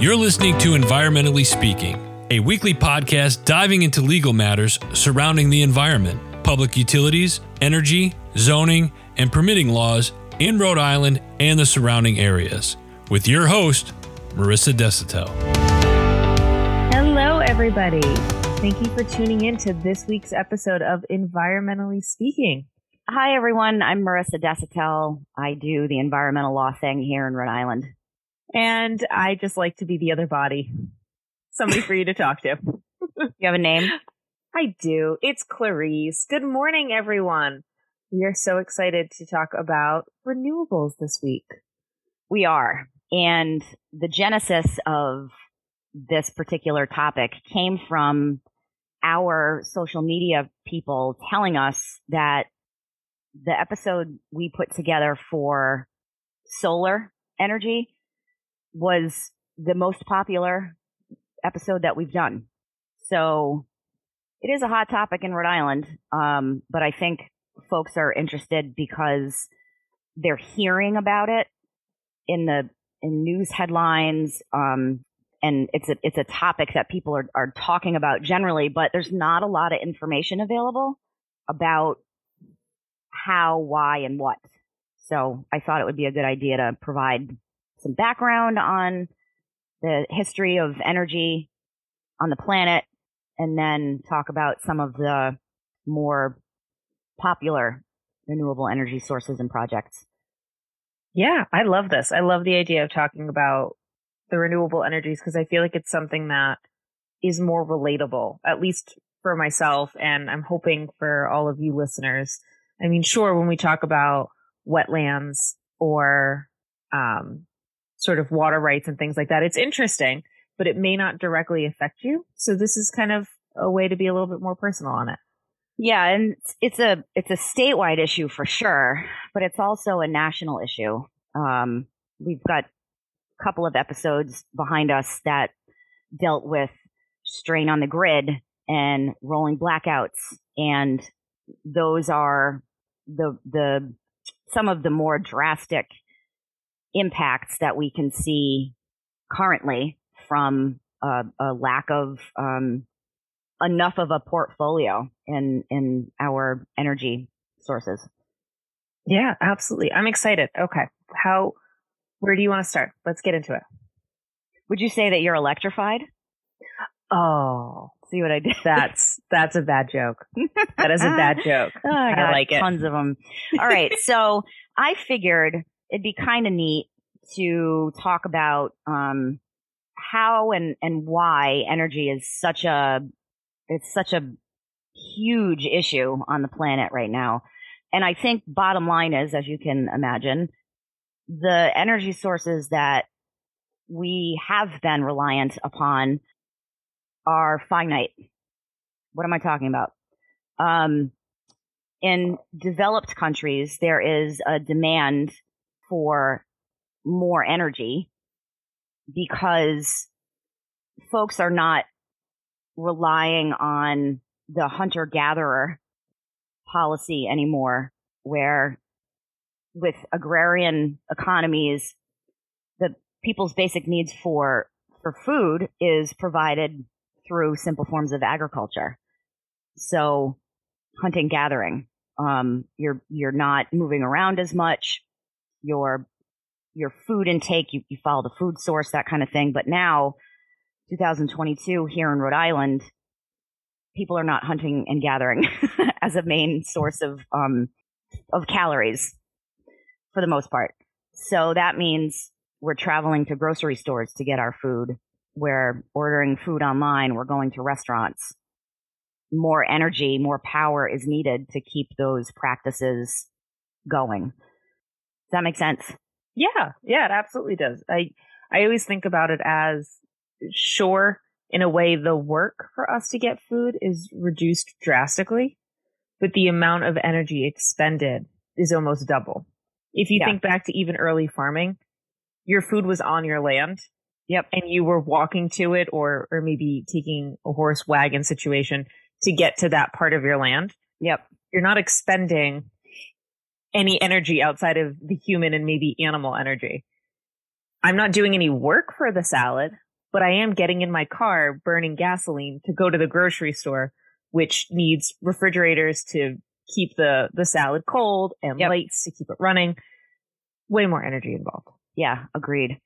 You're listening to Environmentally Speaking, a weekly podcast diving into legal matters surrounding the environment, public utilities, energy, zoning, and permitting laws in Rhode Island and the surrounding areas. With your host, Marissa Desautel. Hello, everybody. Thank you for tuning in to this week's episode of Environmentally Speaking. Hi, everyone. I'm Marissa Desautel. I do the environmental law thing here in Rhode Island. And I just like to be the other body. Somebody for you to talk to. You have a name? I do. It's Clarice. Good morning, everyone. We are so excited to talk about renewables this week. We are. And the genesis of this particular topic came from our social media people telling us that the episode we put together for solar energy was the most popular episode that we've done. So it is a hot topic in Rhode Island. Um, but I think folks are interested because they're hearing about it in the in news headlines. Um, and it's a it's a topic that people are, are talking about generally, but there's not a lot of information available about how, why, and what. So I thought it would be a good idea to provide some background on the history of energy on the planet and then talk about some of the more popular renewable energy sources and projects. Yeah, I love this. I love the idea of talking about the renewable energies because I feel like it's something that is more relatable, at least for myself. And I'm hoping for all of you listeners. I mean, sure, when we talk about wetlands or, um, sort of water rights and things like that, it's interesting, but it may not directly affect you. So this is kind of a way to be a little bit more personal on it. Yeah, and it's a it's a statewide issue for sure, but it's also a national issue. Um, we've got a couple of episodes behind us that dealt with strain on the grid and rolling blackouts, and those are the the some of the more drastic impacts that we can see currently from a, a lack of um, enough of a portfolio in in our energy sources. Yeah, absolutely. I'm excited. Okay. How where do you want to start? Let's get into it. Would you say that you're electrified? Oh, See what I did? that's that's a bad joke. That is a bad joke. Oh, I, I like it. tons of them. All right, so I figured it'd be kind of neat to talk about um, how and and why energy is such a it's such a huge issue on the planet right now. And I think bottom line is, as you can imagine, the energy sources that we have been reliant upon are finite. What am I talking about? Um, in developed countries, there is a demand for more energy because folks are not relying on the hunter gatherer policy anymore, where with agrarian economies, the people's basic needs for, for food is provided through simple forms of agriculture. So hunting, gathering, um, you're, you're not moving around as much. Your, your food intake, you, you follow the food source, that kind of thing. But now, 2022 here in Rhode Island, people are not hunting and gathering as a main source of um, of calories for the most part. So that means we're traveling to grocery stores to get our food. We're ordering food online. We're going to restaurants. More energy, more power is needed to keep those practices going. That make sense? Yeah, yeah, it absolutely does. I I always think about it as sure in a way the work for us to get food is reduced drastically, but the amount of energy expended is almost double. If you Yeah. think back to even early farming, your food was on your land. Yep. And you were walking to it or or maybe taking a horse wagon situation to get to that part of your land. Yep. You're not expending any energy outside of the human and maybe animal energy. I'm not doing any work for the salad, but I am getting in my car burning gasoline to go to the grocery store, which needs refrigerators to keep the, the salad cold and Yep. lights to keep it running. Way more energy involved. Yeah, agreed.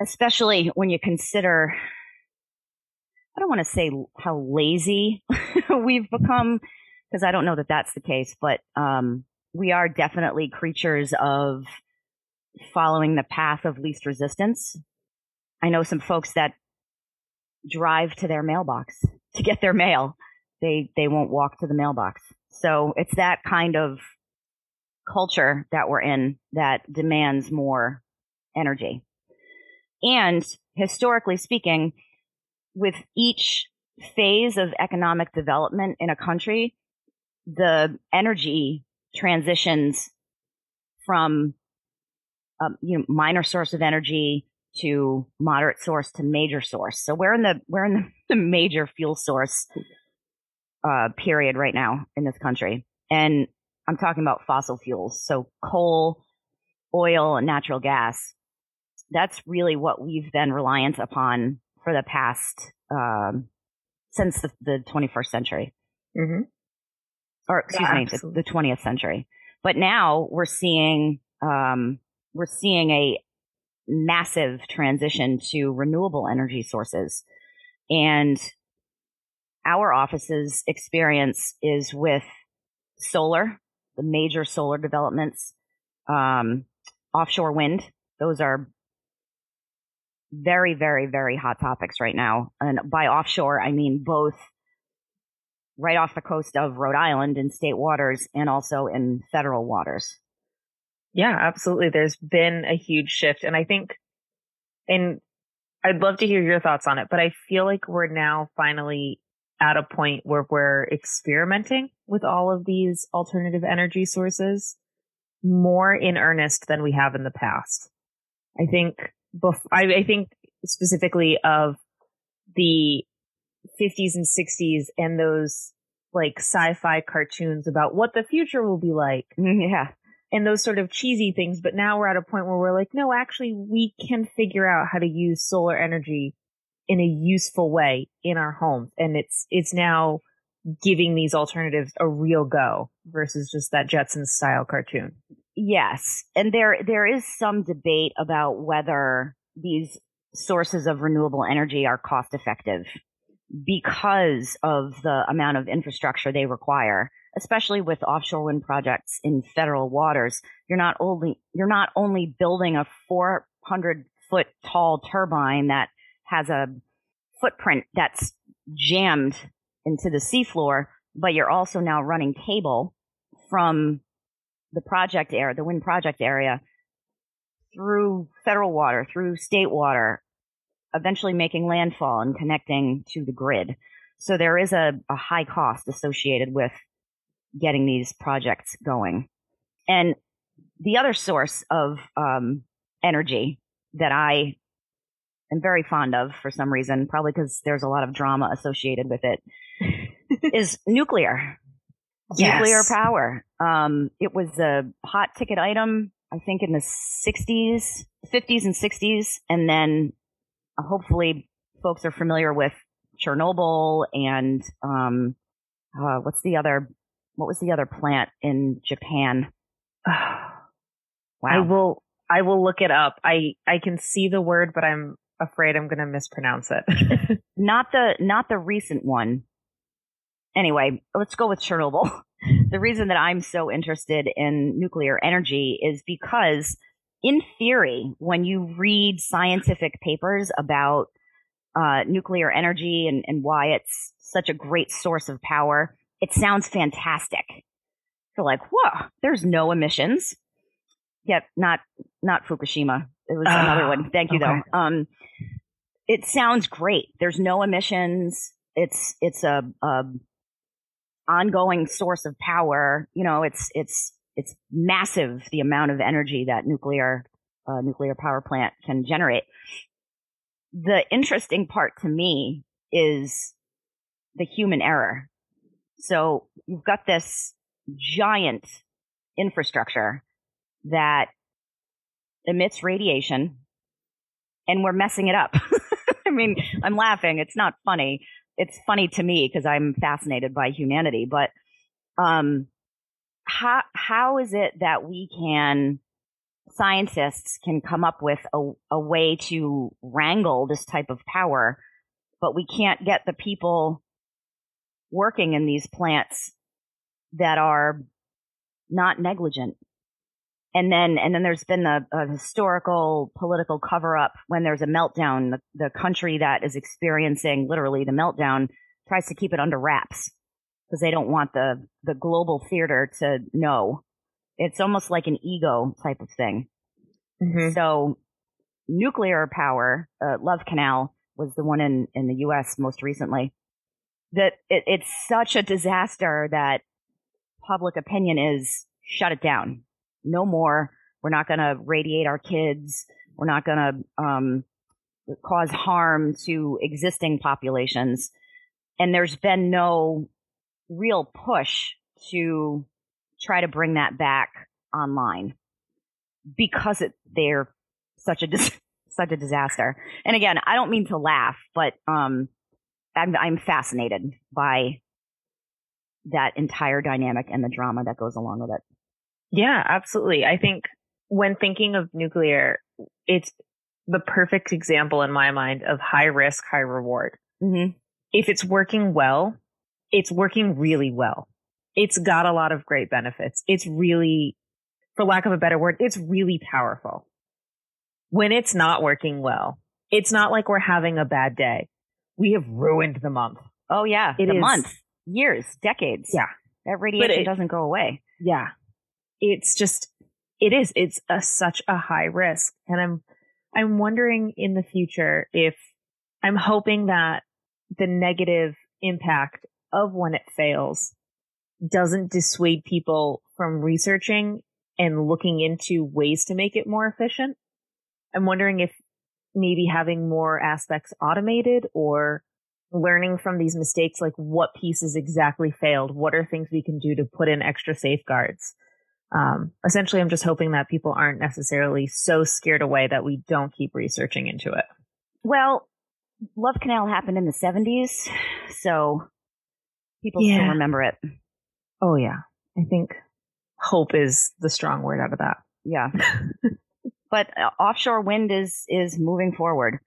Especially when you consider, I don't want to say how lazy we've become, because I don't know that that's the case, but um, we are definitely creatures of following the path of least resistance. I know some folks that drive to their mailbox to get their mail. They they won't walk to the mailbox. So it's that kind of culture that we're in that demands more energy. And historically speaking, with each phase of economic development in a country, the energy transitions from a you know minor source of energy to moderate source to major source. So we're in the we're in the, the major fuel source uh, period right now in this country, and I'm talking about fossil fuels, so coal, oil, and natural gas. That's really what we've been reliant upon for the past um, since the, the 21st century, Mm-hmm. Or excuse Yeah, me, the, the 20th century. But now we're seeing um, we're seeing a massive transition to renewable energy sources, and our office's experience is with solar, the major solar developments, um, offshore wind. Those are very, very, very hot topics right now. And by offshore, I mean both right off the coast of Rhode Island in state waters and also in federal waters. Yeah, absolutely. There's been a huge shift. And I think, and I'd love to hear your thoughts on it, but I feel like we're now finally at a point where we're experimenting with all of these alternative energy sources more in earnest than we have in the past. I think, bef- I, I think specifically of the 50s and 60s and those like sci-fi cartoons about what the future will be like Yeah. and those sort of cheesy things. But now we're at a point where we're like, no, actually, we can figure out how to use solar energy in a useful way in our homes. And it's, it's now giving these alternatives a real go versus just that Jetsons style cartoon. Yes, and there there is some debate about whether these sources of renewable energy are cost effective because of the amount of infrastructure they require, especially with offshore wind projects in federal waters. You're not only you're not only building a 400 foot tall turbine that has a footprint that's jammed into the seafloor, but you're also now running cable from the project area, the wind project area, through federal water, through state water, eventually making landfall and connecting to the grid. So there is a, a high cost associated with getting these projects going. And the other source of um, energy that I am very fond of for some reason, probably because there's a lot of drama associated with it, is nuclear nuclear power. Um, it was a hot ticket item, I think, in the 60s, 50s, and 60s. And then hopefully folks are familiar with Chernobyl and um, uh, what's the other? What was the other plant in Japan? wow. I will, I will look it up. I, I can see the word, but I'm afraid I'm going to mispronounce it. not the not the recent one. Anyway, let's go with Chernobyl. the reason that I'm so interested in nuclear energy is because in theory, when you read scientific papers about uh, nuclear energy and, and why it's such a great source of power, it sounds fantastic. You're like, whoa, there's no emissions. Yep, not not Fukushima. It was another Ah, one. Thank you okay. though. Um, it sounds great. There's no emissions. It's it's a, a ongoing source of power. You know, it's it's it's massive the amount of energy that nuclear uh, nuclear power plant can generate. The interesting part to me is the human error. So you've got this giant infrastructure that emits radiation and we're messing it up. I mean, I'm laughing. It's not funny. It's funny to me because I'm fascinated by humanity. But um, how how is it that we can scientists can come up with a, a way to wrangle this type of power, but we can't get the people working in these plants that are not negligent. And then, and then there's been a, a historical political cover up when there's a meltdown. The, the country that is experiencing literally the meltdown tries to keep it under wraps because they don't want the, the global theater to know. It's almost like an ego type of thing. Mhm. So nuclear power, uh, Love Canal was the one in, in the U.S. most recently. That it, it's such a disaster that public opinion is shut it down. No more. We're not going to radiate our kids. We're not going to um, cause harm to existing populations. And there's been no real push to try to bring that back online because it, they're such a dis- such a disaster. And again, I don't mean to laugh, but um, I'm I'm fascinated by that entire dynamic and the drama that goes along with it. Yeah, absolutely. I think when thinking of nuclear, it's the perfect example in my mind of high risk, high reward. Mm-hmm. If it's working well, it's working really well. It's got a lot of great benefits. It's really, for lack of a better word, it's really powerful. When it's not working well, it's not like we're having a bad day. We have ruined the month. Oh yeah, It the is- month, years, decades. Yeah. that radiation it- doesn't go away. Yeah. It's just, it is, it's a, such a high risk. And I'm, I'm wondering in the future if I'm hoping that the negative impact of when it fails doesn't dissuade people from researching and looking into ways to make it more efficient. I'm wondering if maybe having more aspects automated or learning from these mistakes, like what pieces exactly failed, what are things we can do to put in extra safeguards. Um, essentially, I'm just hoping that people aren't necessarily so scared away that we don't keep researching into it. Well, Love Canal happened in the 70s, so people still Yeah. remember it. Oh yeah, I think hope is the strong word out of that. Yeah. but uh, offshore wind is is moving forward.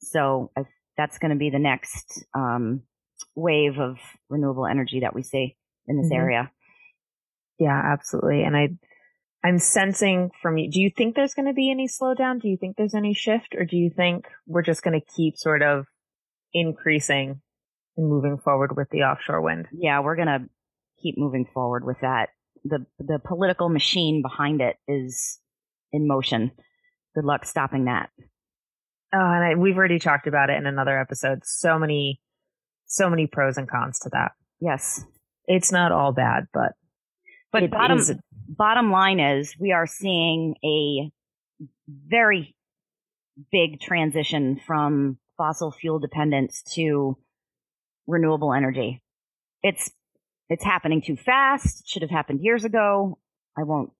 So I, that's going to be the next um, wave of renewable energy that we see in this Mhm. area. Yeah, absolutely. And I, I'm sensing from you. Do you think there's going to be any slowdown? Do you think there's any shift, or do you think we're just going to keep sort of increasing and moving forward with the offshore wind? Yeah, we're going to keep moving forward with that. The the political machine behind it is in motion. Good luck stopping that. Oh, and I, we've already talked about it in another episode. So many, so many pros and cons to that. Yes. It's not all bad, but But it bottom is- bottom line is we are seeing a very big transition from fossil fuel dependence to renewable energy. It's it's happening too fast. Should have happened years ago. I won't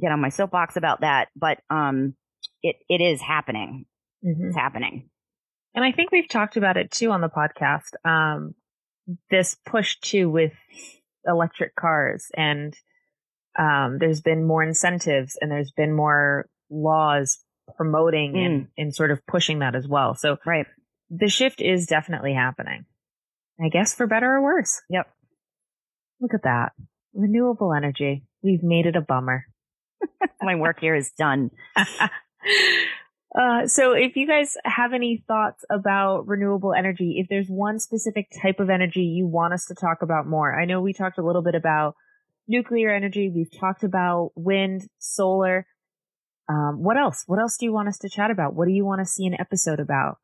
get on my soapbox about that, but um it it is happening. Mhm. It's happening. And I think we've talked about it too on the podcast. Um, this push too with electric cars and um, there's been more incentives and there's been more laws promoting and, and sort of pushing that as well. So Right. the shift is definitely happening. I guess for better or worse. Yep. Look at that. Renewable energy. We've made it a bummer. My work here is done. uh, so if you guys have any thoughts about renewable energy, if there's one specific type of energy you want us to talk about more, I know we talked a little bit about nuclear energy. We've talked about wind, solar. Um, what else? What else do you want us to chat about? What do you want to see an episode about?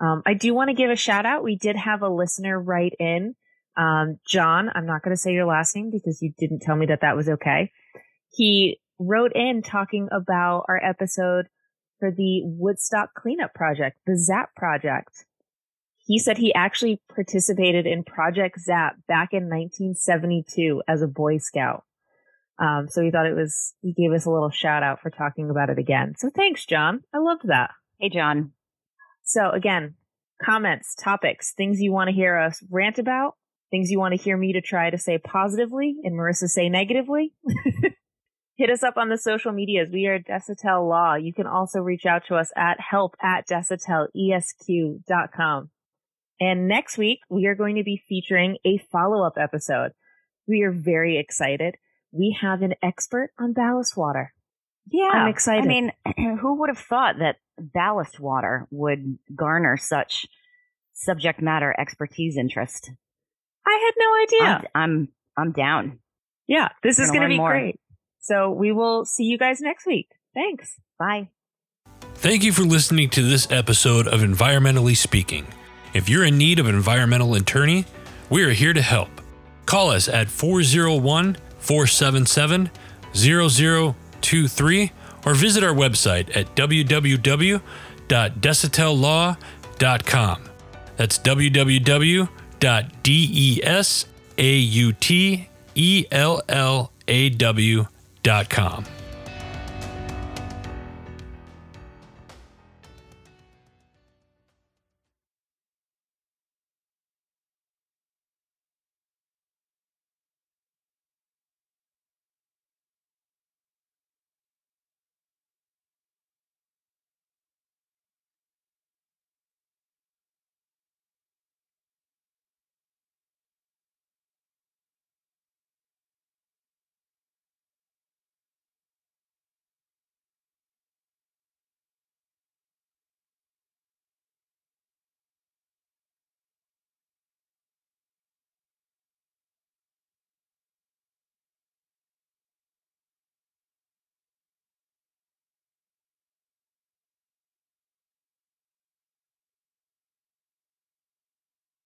Um, I do want to give a shout out. We did have a listener write in. Um, John, I'm not going to say your last name because you didn't tell me that that was okay. He wrote in talking about our episode for the Woodstock cleanup project, the ZAP project. He said he actually participated in Project ZAP back in 1972 as a Boy Scout. Um, so he thought it was, he gave us a little shout out for talking about it again. So thanks, John. I loved that. Hey John. So again, comments, topics, things you want to hear us rant about, things you want to hear me to try to say positively and Marissa say negatively. Hit us up on the social medias. We are Desautel Law. You can also reach out to us at help at desautelesq.com. And next week, we are going to be featuring a follow up episode. We are very excited. We have an expert on ballast water. Yeah. I'm excited. I mean, who would have thought that ballast water would garner such subject matter expertise interest? I had no idea. I'm I'm, I'm down. Yeah, this is Gonna going to be more. great. So we will see you guys next week. Thanks. Bye. Thank you for listening to this episode of Environmentally Speaking. If you're in need of an environmental attorney, we are here to help. Call us at 401 477 0023 or visit our website at www.desautellaw.com. That's www.desautellaw.com.